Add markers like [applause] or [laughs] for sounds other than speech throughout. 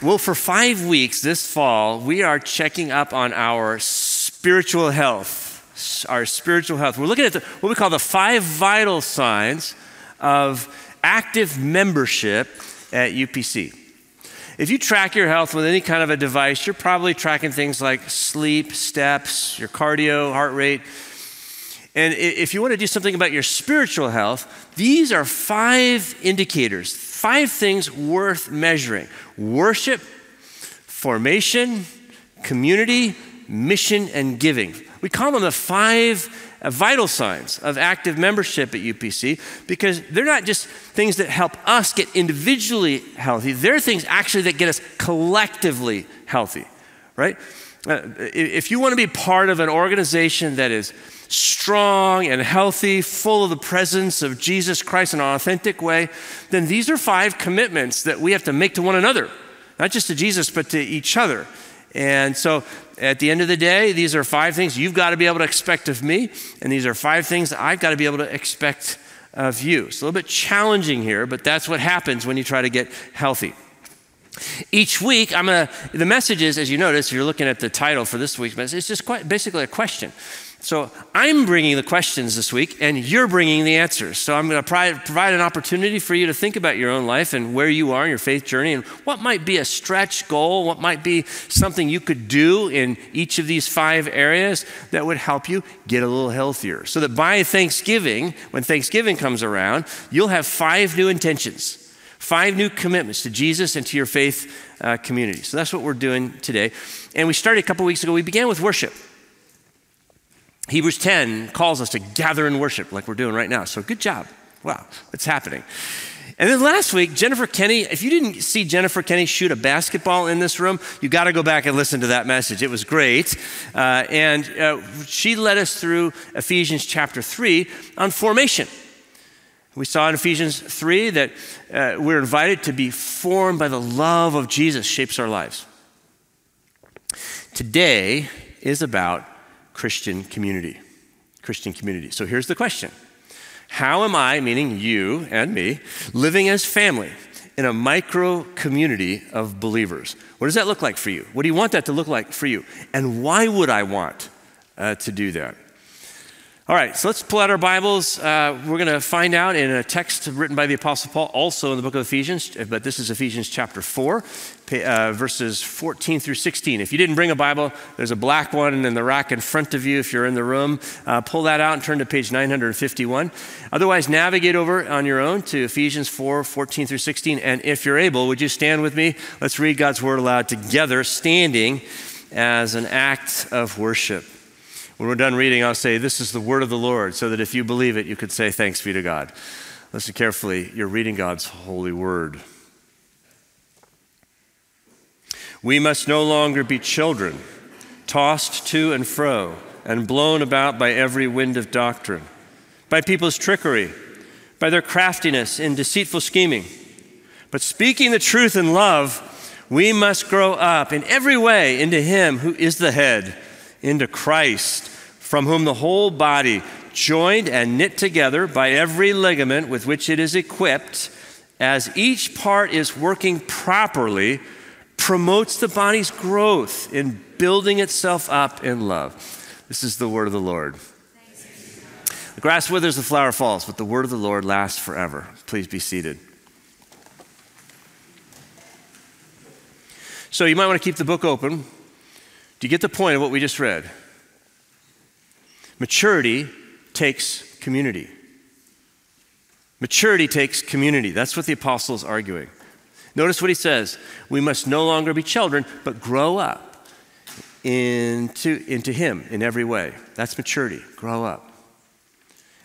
Well, for five weeks this fall, we are checking up on our spiritual health. Our spiritual health. We're looking at the, what we call the five vital signs of active membership at UPC. If you track your health with any kind of a device, you're probably tracking things like sleep, steps, your cardio, heart rate. And if you want to do something about your spiritual health, these are five indicators, five things worth measuring worship, formation, community, mission, and giving. We call them the five vital signs of active membership at UPC because they're not just things that help us get individually healthy, they're things actually that get us collectively healthy, right? Uh, if you want to be part of an organization that is strong and healthy, full of the presence of Jesus Christ in an authentic way, then these are five commitments that we have to make to one another, not just to Jesus, but to each other. And so at the end of the day, these are five things you've got to be able to expect of me, and these are five things I've got to be able to expect of you. It's a little bit challenging here, but that's what happens when you try to get healthy. Each week, I'm gonna, the message is, as you notice, you're looking at the title for this week's message, it's just quite basically a question. So I'm bringing the questions this week, and you're bringing the answers. So I'm going to provide an opportunity for you to think about your own life and where you are in your faith journey, and what might be a stretch goal, what might be something you could do in each of these five areas that would help you get a little healthier. So that by Thanksgiving, when Thanksgiving comes around, you'll have five new intentions five new commitments to Jesus and to your faith uh, community. So that's what we're doing today. And we started a couple weeks ago. We began with worship. Hebrews 10 calls us to gather and worship like we're doing right now. So good job. Wow, it's happening. And then last week, Jennifer Kenny, if you didn't see Jennifer Kenny shoot a basketball in this room, you got to go back and listen to that message. It was great. Uh, and uh, she led us through Ephesians chapter 3 on formation. We saw in Ephesians 3 that uh, we're invited to be formed by the love of Jesus, shapes our lives. Today is about Christian community. Christian community. So here's the question How am I, meaning you and me, living as family in a micro community of believers? What does that look like for you? What do you want that to look like for you? And why would I want uh, to do that? All right, so let's pull out our Bibles. Uh, we're going to find out in a text written by the Apostle Paul, also in the book of Ephesians, but this is Ephesians chapter 4, uh, verses 14 through 16. If you didn't bring a Bible, there's a black one in the rack in front of you if you're in the room. Uh, pull that out and turn to page 951. Otherwise, navigate over on your own to Ephesians 4, 14 through 16. And if you're able, would you stand with me? Let's read God's word aloud together, standing as an act of worship. When we're done reading, I'll say, This is the word of the Lord, so that if you believe it, you could say, Thanks be to God. Listen carefully. You're reading God's holy word. We must no longer be children, tossed to and fro, and blown about by every wind of doctrine, by people's trickery, by their craftiness in deceitful scheming. But speaking the truth in love, we must grow up in every way into Him who is the head into Christ, from whom the whole body, joined and knit together by every ligament with which it is equipped, as each part is working properly, promotes the body's growth in building itself up in love. This is the word of the Lord. The grass withers, the flower falls, but the word of the Lord lasts forever. Please be seated. So you might want to keep the book open do you get the point of what we just read? Maturity takes community. Maturity takes community. That's what the apostle is arguing. Notice what he says we must no longer be children, but grow up into, into him in every way. That's maturity. Grow up.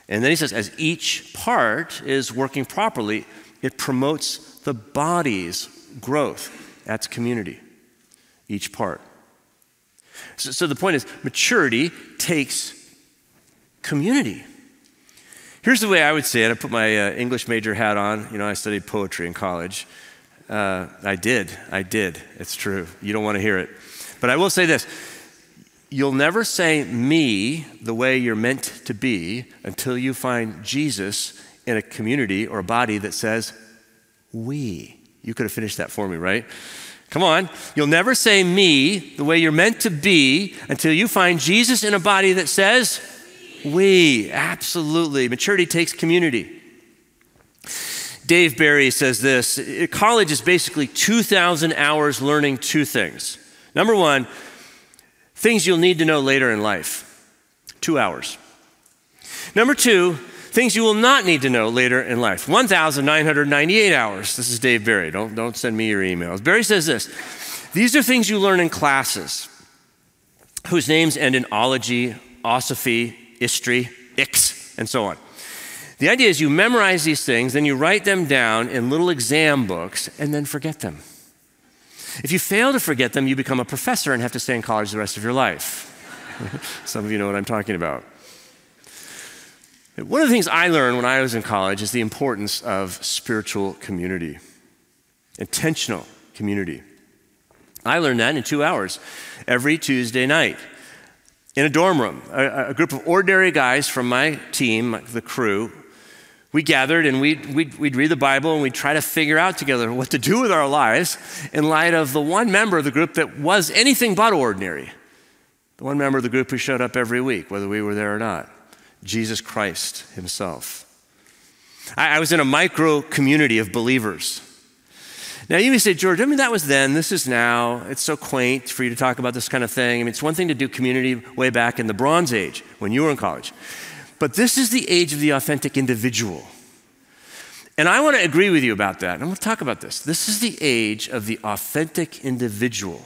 And then he says, as each part is working properly, it promotes the body's growth. That's community, each part. So, so the point is, maturity takes community. Here's the way I would say it. I put my uh, English major hat on. You know, I studied poetry in college. Uh, I did. I did. It's true. You don't want to hear it. But I will say this you'll never say me the way you're meant to be until you find Jesus in a community or a body that says we. You could have finished that for me, right? Come on. You'll never say me the way you're meant to be until you find Jesus in a body that says we. Absolutely. Maturity takes community. Dave Barry says this college is basically 2,000 hours learning two things. Number one, things you'll need to know later in life, two hours. Number two, things you will not need to know later in life, 1,998 hours. This is Dave Barry. Don't, don't send me your emails. Barry says this These are things you learn in classes whose names end in ology, osophy, istry, ix, and so on. The idea is you memorize these things, then you write them down in little exam books, and then forget them. If you fail to forget them, you become a professor and have to stay in college the rest of your life. [laughs] Some of you know what I'm talking about. One of the things I learned when I was in college is the importance of spiritual community, intentional community. I learned that in two hours every Tuesday night in a dorm room. A, a, group of ordinary guys from my team, the crew, we gathered and we'd, we'd, we'd, read the Bible and we'd try to figure out together what to do with our lives in light of the one member of the group that was anything but ordinary. The one member of the group who showed up every week, whether we were there or not Jesus Christ Himself. I, I was in a micro community of believers. Now, you may say, George, I mean, that was then, this is now. It's so quaint for you to talk about this kind of thing. I mean, it's one thing to do community way back in the Bronze Age when you were in college. But this is the age of the authentic individual. And I want to agree with you about that. I'm going to talk about this. This is the age of the authentic individual.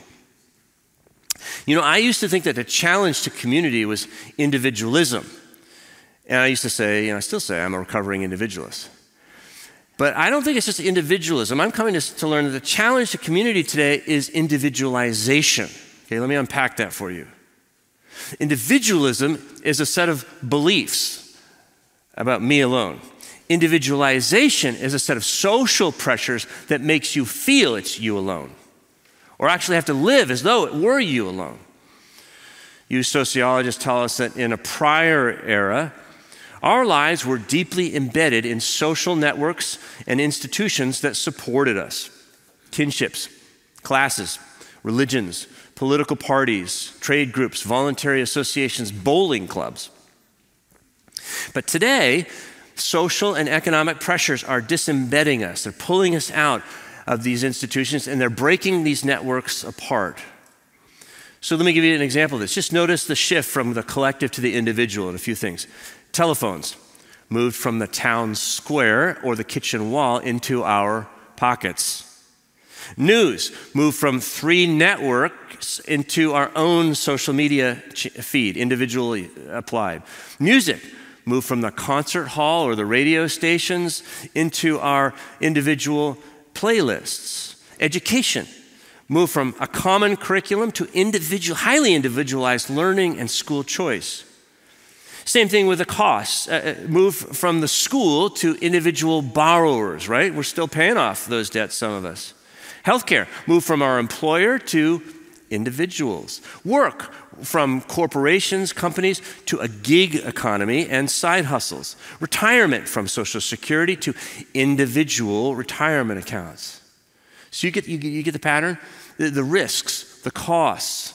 You know, I used to think that the challenge to community was individualism. And I used to say, and I still say I'm a recovering individualist. But I don't think it's just individualism. I'm coming to, to learn that the challenge to community today is individualization. Okay, let me unpack that for you. Individualism is a set of beliefs about me alone. Individualization is a set of social pressures that makes you feel it's you alone, or actually have to live as though it were you alone. You sociologists tell us that in a prior era, our lives were deeply embedded in social networks and institutions that supported us kinships, classes, religions, political parties, trade groups, voluntary associations, bowling clubs. But today, social and economic pressures are disembedding us. They're pulling us out of these institutions and they're breaking these networks apart. So let me give you an example of this. Just notice the shift from the collective to the individual in a few things. Telephones moved from the town square or the kitchen wall into our pockets. News moved from three networks into our own social media feed, individually applied. Music moved from the concert hall or the radio stations into our individual playlists. Education moved from a common curriculum to individual, highly individualized learning and school choice. Same thing with the costs. Uh, uh move from the school to individual borrowers, right? We're still paying off those debts, some of us. Healthcare, move from our employer to individuals. Work, from corporations, companies, to a gig economy and side hustles. Retirement, from Social Security to individual retirement accounts. So you get, you get, the pattern? The risks, the costs,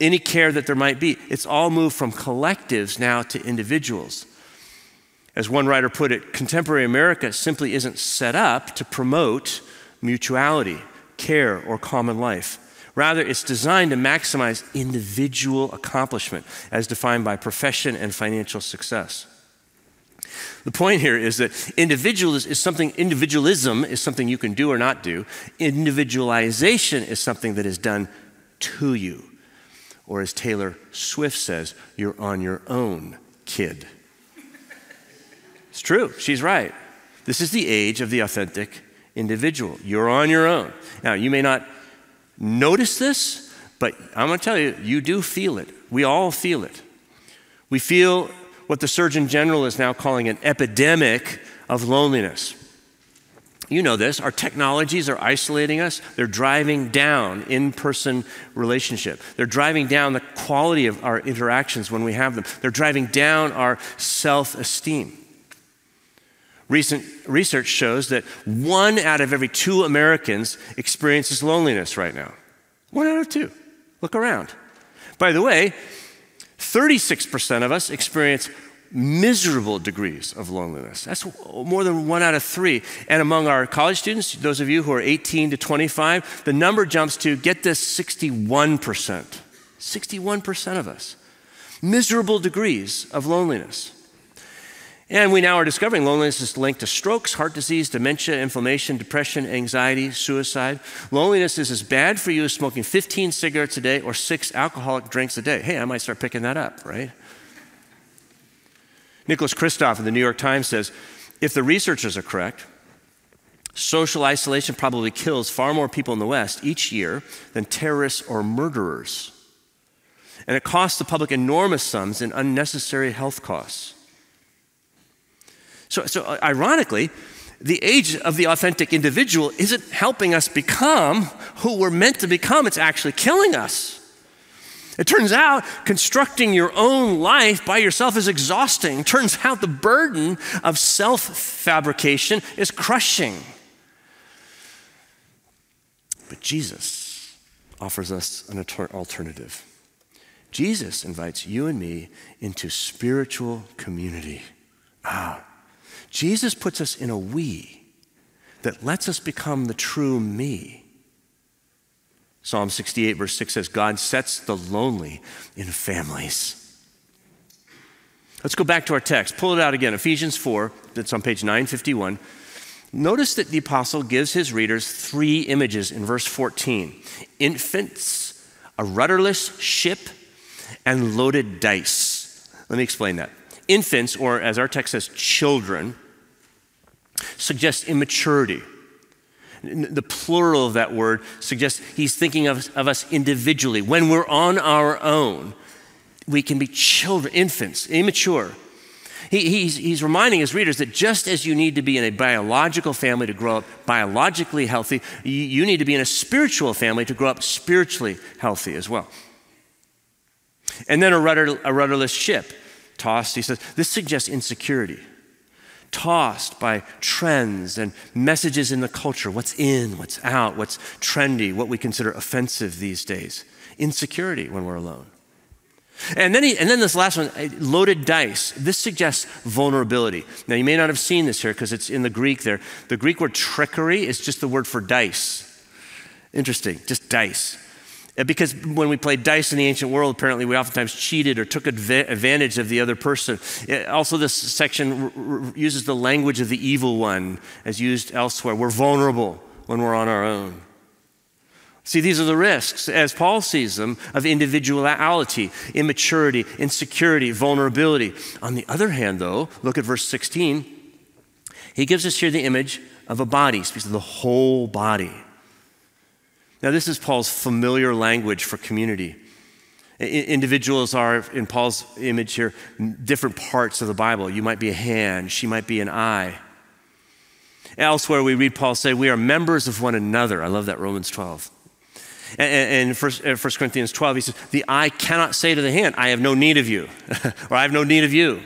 any care that there might be, it's all moved from collectives now to individuals. As one writer put it, contemporary America simply isn't set up to promote mutuality, care, or common life. Rather, it's designed to maximize individual accomplishment as defined by profession and financial success. The point here is that individualism is something, individualism is something you can do or not do. Individualization is something that is done to you. Or as Taylor Swift says, you're on your own, kid. It's true, she's right. This is the age of the authentic individual. You're on your own. Now, you may not notice this, but I'm going to tell you, you do feel it. We all feel it. We feel what the Surgeon General is now calling an epidemic of loneliness. You know this. Our technologies are isolating us. They're driving down in person relationship. They're driving down the quality of our interactions when we have them. They're driving down our self esteem. Recent research shows that one out of every two Americans experiences loneliness right now. One out of two. Look around. By the way, 36% of us experience miserable degrees of loneliness. That's more than one out of three. And among our college students, those of you who are 18 to 25, the number jumps to get this 61%. 61% of us. Miserable degrees of loneliness. And we now are discovering loneliness is linked to strokes, heart disease, dementia, inflammation, depression, anxiety, suicide. Loneliness is as bad for you as smoking 15 cigarettes a day or six alcoholic drinks a day. Hey, I might start picking that up, right? Nicholas Kristof in the New York Times says if the researchers are correct, social isolation probably kills far more people in the West each year than terrorists or murderers. And it costs the public enormous sums in unnecessary health costs. So, so uh, ironically, the age of the authentic individual isn't helping us become who we're meant to become, it's actually killing us. It turns out constructing your own life by yourself is exhausting. It turns out the burden of self fabrication is crushing. But Jesus offers us an alternative. Jesus invites you and me into spiritual community. Ah, Jesus puts us in a we that lets us become the true me. Psalm 68, verse 6 says, God sets the lonely in families. Let's go back to our text. Pull it out again. Ephesians 4, that's on page 951. Notice that the apostle gives his readers three images in verse 14 infants, a rudderless ship, and loaded dice. Let me explain that. Infants, or as our text says, children, suggest immaturity. The plural of that word suggests he's thinking of, of us individually. When we're on our own, we can be children, infants, immature. He, he's, he's reminding his readers that just as you need to be in a biological family to grow up biologically healthy, you, you need to be in a spiritual family to grow up spiritually healthy as well. And then a, rudder, a rudderless ship tossed, he says, this suggests insecurity tossed by trends and messages in the culture what's in, what's out, what's trendy, what we consider offensive these days. Insecurity when we're alone. And then, he, and then this last one, eh, loaded dice. This suggests vulnerability. Now, you may not have seen this here because it's in the Greek there. The Greek word trickery is just the word for dice. Interesting, just dice. Uh, because when we played dice in the ancient world, apparently we oftentimes cheated or took advantage of the other person. Uh, also, this section uses the language of the evil one as used elsewhere. We're vulnerable when we're on our own. See, these are the risks, as Paul sees them, of individuality, immaturity, insecurity, vulnerability. On the other hand, though, look at verse 16. He gives us here the image of a body, speaks of the whole body. Now, this is Paul's familiar language for community. Individuals are, in Paul's image here, different parts of the Bible. You might be a hand, she might be an eye. Elsewhere, we read Paul say, We are members of one another. I love that, Romans 12. And in 1 uh, Corinthians 12, he says, The eye cannot say to the hand, I have no need of you, [laughs] or I have no need of you.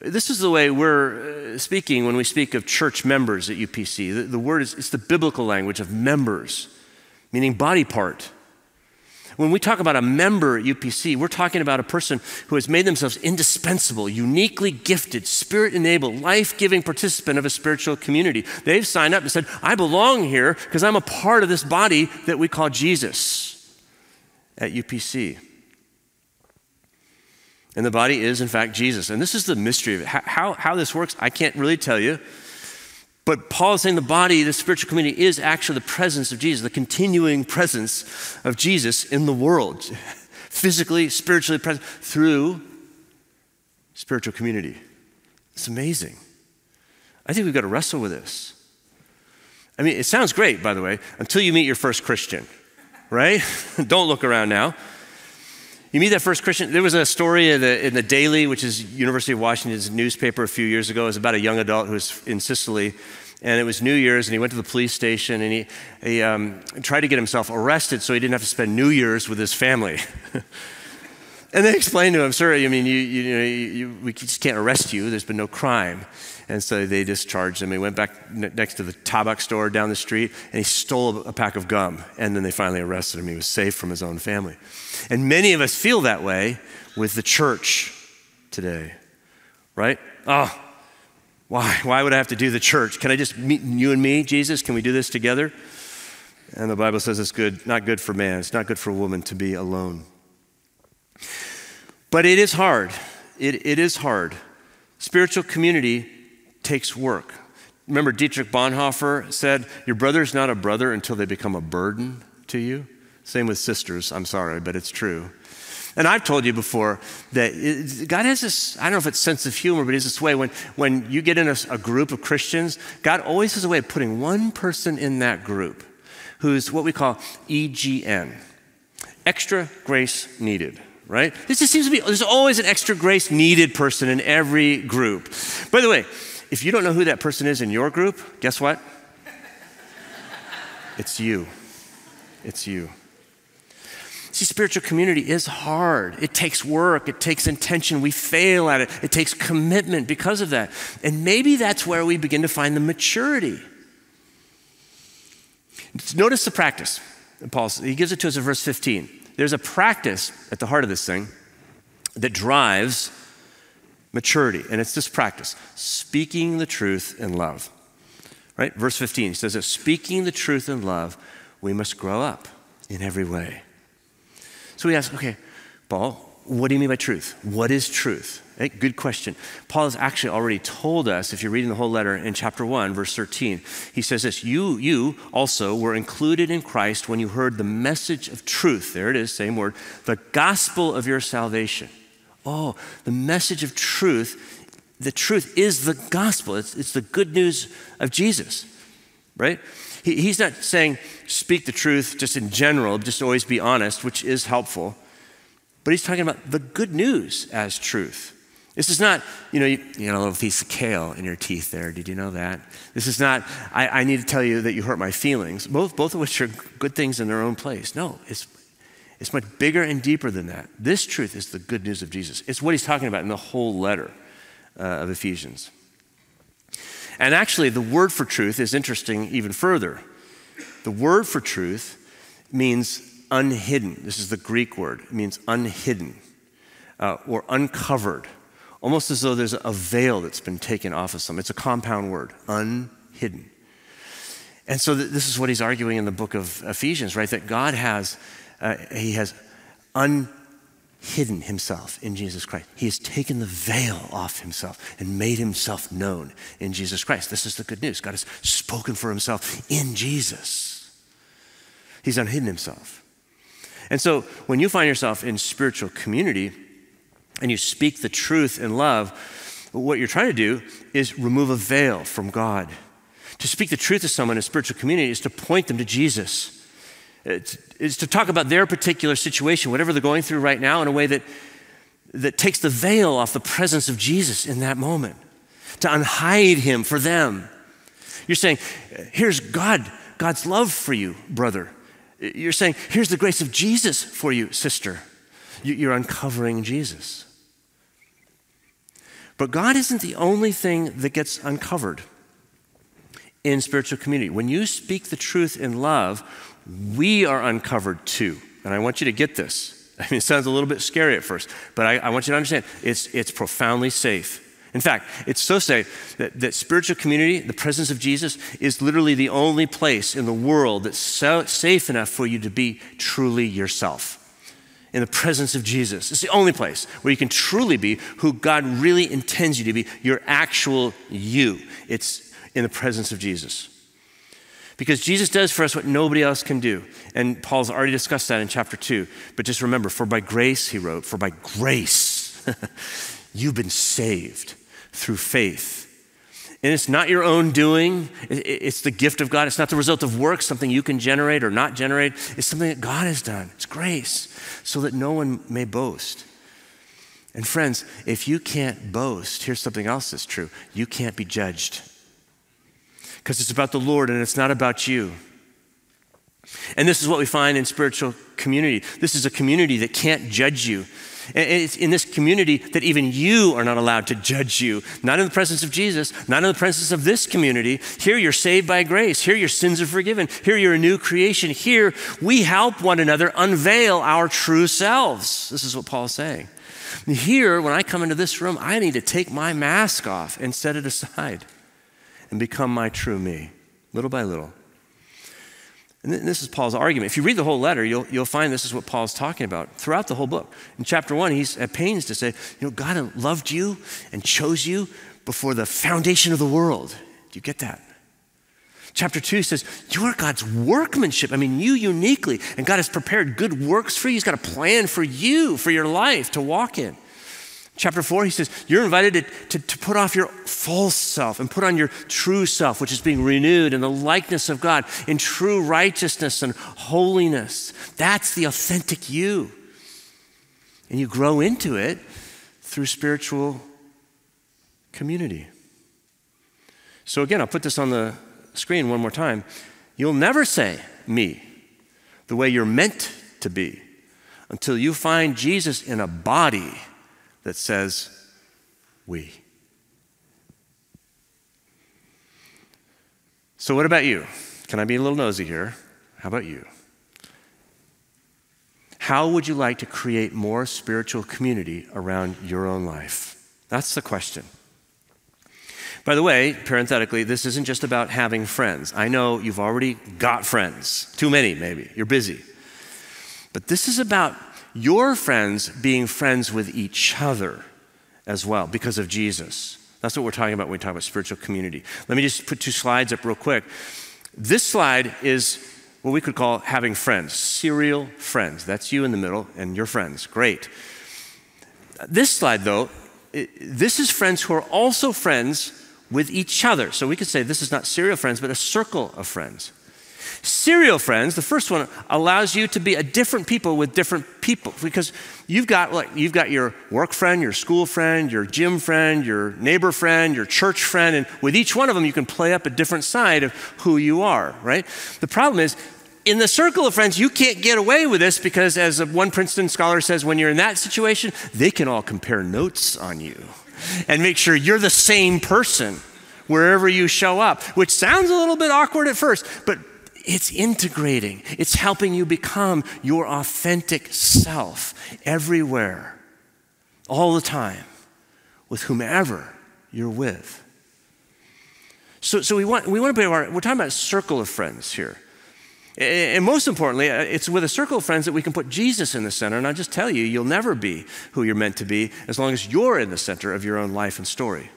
This is the way we're uh, speaking when we speak of church members at UPC. The, the word is it's the biblical language of members, meaning body part. When we talk about a member at UPC, we're talking about a person who has made themselves indispensable, uniquely gifted, spirit enabled, life giving participant of a spiritual community. They've signed up and said, I belong here because I'm a part of this body that we call Jesus at UPC. And the body is, in fact, Jesus. And this is the mystery of it. How, how, this works, I can't really tell you. But Paul is saying the body, the spiritual community, is actually the presence of Jesus, the continuing presence of Jesus in the world, [laughs] physically, spiritually present through spiritual community. It's amazing. I think we've got to wrestle with this. I mean, it sounds great, by the way, until you meet your first Christian, right? [laughs] Don't look around now. You meet that first Christian. There was a story in the, in the, Daily, which is University of Washington's newspaper a few years ago. It was about a young adult who was in Sicily. And it was New Year's, and he went to the police station and he, he um, tried to get himself arrested so he didn't have to spend New Year's with his family. [laughs] And they explained to him, sir, I mean, you, you, you, we just can't arrest you. There's been no crime. And so they discharged him. He went back next to the Tabak store down the street and he stole a pack of gum. And then they finally arrested him. He was safe from his own family. And many of us feel that way with the church today, right? Oh, why? Why would I have to do the church? Can I just meet you and me, Jesus? Can we do this together? And the Bible says it's good, not good for man, it's not good for a woman to be alone. But it is hard. It, it is hard. Spiritual community takes work. Remember, Dietrich Bonhoeffer said, Your brother is not a brother until they become a burden to you. Same with sisters. I'm sorry, but it's true. And I've told you before that God has this, I don't know if it's sense of humor, but it's this way when, when you get in a, a group of Christians, God always has a way of putting one person in that group who's what we call EGN, extra grace needed right? This just seems to be, there's always an extra grace needed person in every group. By the way, if you don't know who that person is in your group, guess what? It's you. It's you. See, spiritual community is hard. It takes work, it takes intention. We fail at it, it takes commitment because of that. And maybe that's where we begin to find the maturity. Notice the practice. Paul, he gives it to us in verse 15. There's a practice at the heart of this thing that drives maturity, and it's this practice speaking the truth in love. Right? Verse 15 he says that speaking the truth in love, we must grow up in every way. So we ask, okay, Paul, what do you mean by truth? What is truth? Hey, good question. Paul has actually already told us, if you're reading the whole letter in chapter 1, verse 13, he says this You, you also were included in Christ when you heard the message of truth. There it is, same word, the gospel of your salvation. Oh, the message of truth. The truth is the gospel, it's, it's the good news of Jesus, right? He, he's not saying speak the truth just in general, just always be honest, which is helpful, but he's talking about the good news as truth. This is not, you know, you, you got a little piece of kale in your teeth there. Did you know that? This is not, I, I need to tell you that you hurt my feelings, both, both of which are good things in their own place. No, it's, it's much bigger and deeper than that. This truth is the good news of Jesus. It's what he's talking about in the whole letter uh, of Ephesians. And actually, the word for truth is interesting even further. The word for truth means unhidden. This is the Greek word. It means unhidden uh, or uncovered almost as though there's a veil that's been taken off of some. It's a compound word, unhidden. And so th- this is what he's arguing in the book of Ephesians, right? That God has, uh, he has unhidden himself in Jesus Christ. He has taken the veil off himself and made himself known in Jesus Christ. This is the good news. God has spoken for himself in Jesus. He's unhidden himself. And so when you find yourself in spiritual community, and you speak the truth in love, what you're trying to do is remove a veil from God. To speak the truth to someone in a spiritual community is to point them to Jesus. It's, to talk about their particular situation, whatever they're going through right now, in a way that, that takes the veil off the presence of Jesus in that moment, to unhide him for them. You're saying, here's God, God's love for you, brother. You're saying, here's the grace of Jesus for you, sister. You're uncovering Jesus. But God isn't the only thing that gets uncovered in spiritual community. When you speak the truth in love, we are uncovered too. And I want you to get this. [laughs] I mean, it sounds a little bit scary at first, but I, I want you to understand it's, it's profoundly safe. In fact, it's so safe that, that spiritual community, the presence of Jesus, is literally the only place in the world that's so safe enough for you to be truly yourself in the presence of Jesus. It's the only place where you can truly be who God really intends you to be, your actual you. It's in the presence of Jesus. Because Jesus does for us what nobody else can do. And Paul's already discussed that in chapter 2. But just remember, for by grace, he wrote, for by grace, [laughs] you've been saved through faith and it's not your own doing, it's the gift of God. It's not the result of work, something you can generate or not generate. It's something that God has done. It's grace, so that no one may boast. And friends, if you can't boast, here's something else that's true you can't be judged. Because it's about the Lord and it's not about you. And this is what we find in spiritual community. This is a community that can't judge you. And it's in this community that even you are not allowed to judge you. Not in the presence of Jesus, not in the presence of this community. Here you're saved by grace. Here your sins are forgiven. Here you're a new creation. Here we help one another unveil our true selves. This is what Paul's saying. Here, when I come into this room, I need to take my mask off and set it aside and become my true me, little by little. And this is Paul's argument. If you read the whole letter, you'll, you'll find this is what Paul's talking about throughout the whole book. In chapter one, he's at pains to say, you know, God loved you and chose you before the foundation of the world. Do you get that? Chapter 2 says, You are God's workmanship. I mean, you uniquely. And God has prepared good works for you. He's got a plan for you, for your life to walk in. Chapter 4, he says, You're invited to, to, to, put off your false self and put on your true self, which is being renewed in the likeness of God, in true righteousness and holiness. That's the authentic you. And you grow into it through spiritual community. So, again, I'll put this on the screen one more time. You'll never say me the way you're meant to be until you find Jesus in a body that says, we. So, what about you? Can I be a little nosy here? How about you? How would you like to create more spiritual community around your own life? That's the question. By the way, parenthetically, this isn't just about having friends. I know you've already got friends, too many maybe, you're busy. But this is about your friends being friends with each other as well because of Jesus. That's what we're talking about when we talk about spiritual community. Let me just put two slides up real quick. This slide is what we could call having friends, serial friends. That's you in the middle and your friends. Great. This slide, though, this is friends who are also friends with each other. So we could say this is not serial friends, but a circle of friends. Serial friends, the first one allows you to be a different people with different people because you've got like you've got your work friend, your school friend, your gym friend, your neighbor friend, your church friend, and with each one of them you can play up a different side of who you are, right? The problem is in the circle of friends, you can't get away with this because, as one Princeton scholar says, when you're in that situation, they can all compare notes on you and make sure you're the same person wherever you show up, which sounds a little bit awkward at first, but it's integrating, it's helping you become your authentic self everywhere, all the time, with whomever you're with. So, so we, want, we want to be, our, we're talking about a circle of friends here. And most importantly, uh, it's with a circle of friends that we can put Jesus in the center. And I'll just tell you, you'll never be who you're meant to be as long as you're in the center of your own life and story.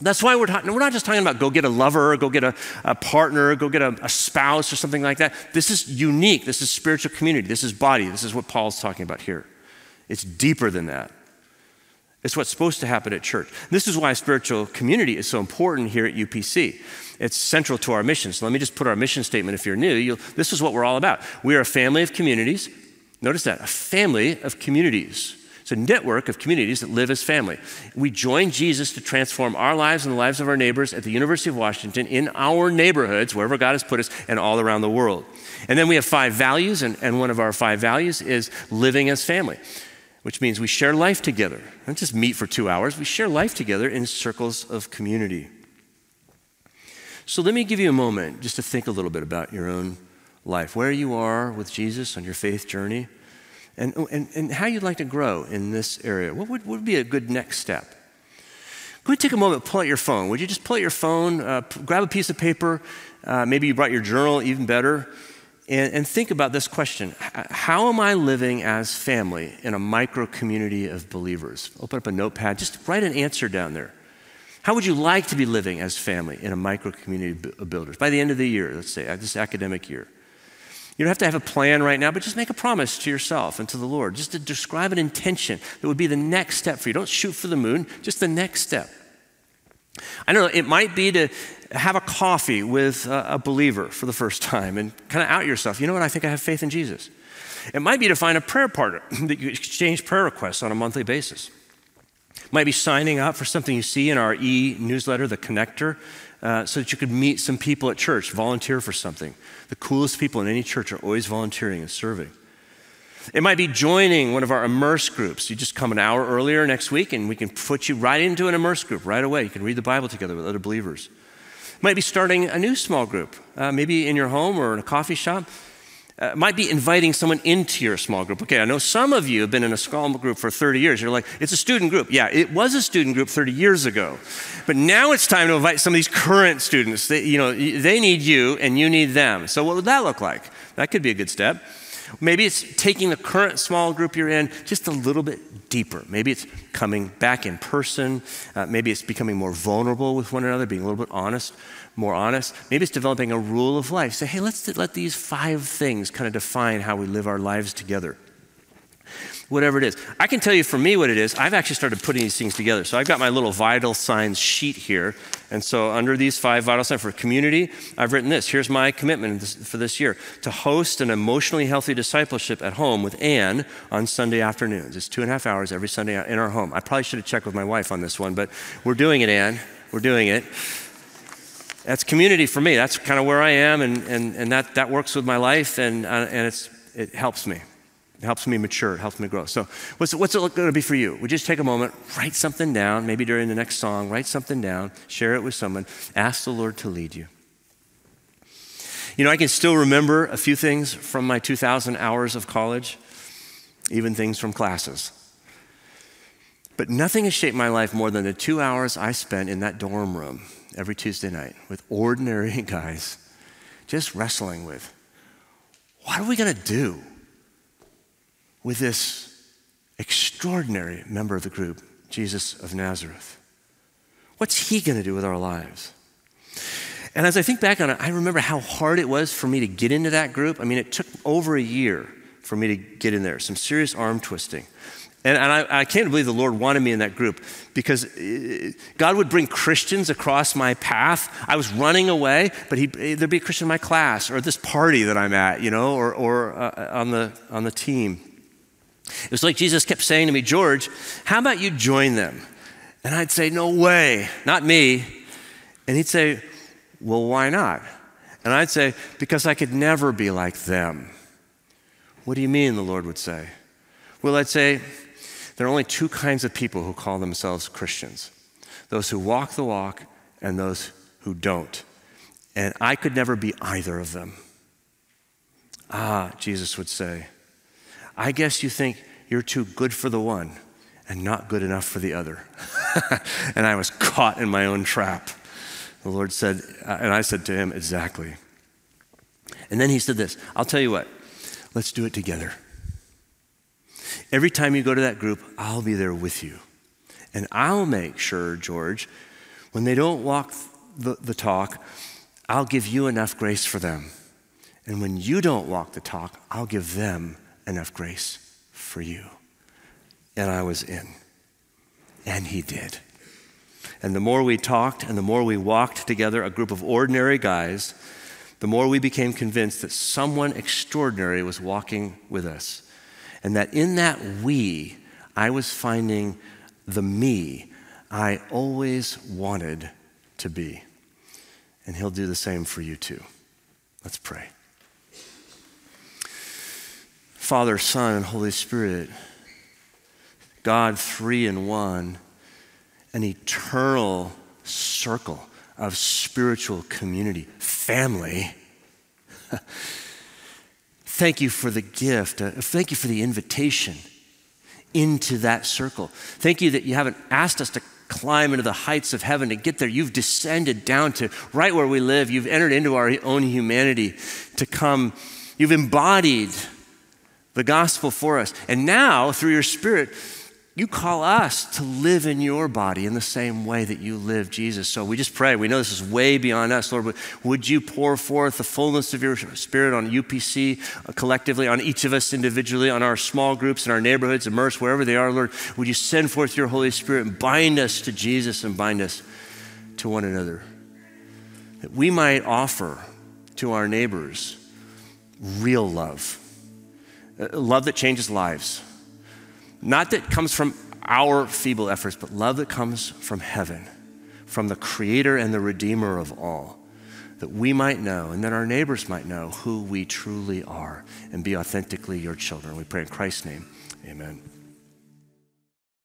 That's why we're talking, we're not just talking about go get a lover, or go get a, a partner, go get a, a spouse or something like that. This is unique. This is spiritual community. This is body. This is what Paul's talking about here. It's deeper than that. It's what's supposed to happen at church. This is why spiritual community is so important here at UPC. It's central to our mission. So let me just put our mission statement if you're new. this is what we're all about. We are a family of communities. Notice that, a family of communities it's a network of communities that live as family. We join Jesus to transform our lives and the lives of our neighbors at the University of Washington, in our neighborhoods, wherever God has put us, and all around the world. And then we have five values, and, and one of our five values is living as family, which means we share life together don't just meet for two hours, we share life together in circles of community. So let me give you a moment just to think a little bit about your own life, where you are with Jesus on your faith journey and, and, and how you'd like to grow in this area. What would, would be a good next step? Go ahead take a moment, pull out your phone. Would you just pull out your phone, uh, grab a piece of paper, uh, maybe you brought your journal, even better, and, and think about this question How am I living as family in a micro community of believers? Open up a notepad, just write an answer down there. How would you like to be living as family in a micro community of builders by the end of the year, let's say, this academic year? You don't have to have a plan right now, but just make a promise to yourself and to the Lord, just to describe an intention that would be the next step for you. Don't shoot for the moon, just the next step. I don't know it might be to have a coffee with a believer for the first time and kind of out yourself. You know what? I think I have faith in Jesus. It might be to find a prayer partner [laughs] that you exchange prayer requests on a monthly basis. It might be signing up for something you see in our e newsletter, The Connector, uh, so that you could meet some people at church, volunteer for something. The coolest people in any church are always volunteering and serving. It might be joining one of our immerse groups. You just come an hour earlier next week and we can put you right into an immerse group right away. You can read the Bible together with other believers. It might be starting a new small group, uh, maybe in your home or in a coffee shop. Uh, might be inviting someone into your small group. Okay, I know some of you have been in a small group for 30 years. You're like, it's a student group. Yeah, it was a student group 30 years ago. But now it's time to invite some of these current students. They, you know, they need you and you need them. So what would that look like? That could be a good step. Maybe it's taking the current small group you're in just a little bit deeper. Maybe it's coming back in person. Uh, maybe it's becoming more vulnerable with one another, being a little bit honest, more honest. Maybe it's developing a rule of life. Say, hey, let's let these five things kind of define how we live our lives together whatever it is. I can tell you for me what it is. I've actually started putting these things together. So I've got my little vital signs sheet here. And so under these five vital signs for community, I've written this. Here's my commitment for this year to host an emotionally healthy discipleship at home with Anne on Sunday afternoons. It's two and a half hours every Sunday in our home. I probably should have checked with my wife on this one, but we're doing it, Anne. We're doing it. That's community for me. That's kind of where I am, and, and, and that, that works with my life, and, uh, and it's, it helps me. It helps me mature, it helps me grow. So, what's, what's it going to be for you? We just take a moment, write something down, maybe during the next song, write something down, share it with someone, ask the Lord to lead you. You know, I can still remember a few things from my 2,000 hours of college, even things from classes. But nothing has shaped my life more than the two hours I spent in that dorm room every Tuesday night with ordinary [laughs] guys, just wrestling with what are we going to do? with this extraordinary member of the group, Jesus of Nazareth. What's he going to do with our lives? And as I think back on it, I remember how hard it was for me to get into that group. I mean, it took over a year for me to get in there, some serious arm twisting. And, and I, I, can't believe the Lord wanted me in that group because uh, God would bring Christians across my path. I was running away, but there'd be a Christian in my class or this party that I'm at, you know, or, or uh, on, the, on the team. It was like Jesus kept saying to me, George, how about you join them? And I'd say, No way, not me. And he'd say, Well, why not? And I'd say, Because I could never be like them. What do you mean? The Lord would say. Well, I'd say, There are only two kinds of people who call themselves Christians those who walk the walk and those who don't. And I could never be either of them. Ah, Jesus would say, I guess you think you're too good for the one and not good enough for the other. [laughs] and I was caught in my own trap. The Lord said, uh, and I said to him, exactly. And then he said this I'll tell you what, let's do it together. Every time you go to that group, I'll be there with you. And I'll make sure, George, when they don't walk the, the talk, I'll give you enough grace for them. And when you don't walk the talk, I'll give them enough grace for you. And I was in. And he did. And the more we talked and the more we walked together, a group of ordinary guys, the more we became convinced that someone extraordinary was walking with us. And that in that we, I was finding the me I always wanted to be. And he'll do the same for you too. Let's pray. Father, Son, and Holy Spirit, God three in one, an eternal circle of spiritual community, family. [laughs] thank you for the gift. Uh, thank you for the invitation into that circle. Thank you that you haven't asked us to climb into the heights of heaven to get there. You've descended down to right where we live. You've entered into our own humanity to come. You've embodied the gospel for us. And now, through your Spirit, you call us to live in your body in the same way that you live Jesus. So we just pray. We know this is way beyond us, Lord. Would you pour forth the fullness of your Spirit on UPC uh, collectively, on each of us individually, on our small groups, in our neighborhoods, immerse wherever they are, Lord? Would you send forth your Holy Spirit and bind us to Jesus and bind us to one another? That we might offer to our neighbors real love uh, love that changes lives. Not that comes from our feeble efforts, but love that comes from heaven, from the creator and the redeemer of all. that we might know and that our neighbors might know who we truly are and be authentically your children. We pray in Christ's name. Amen.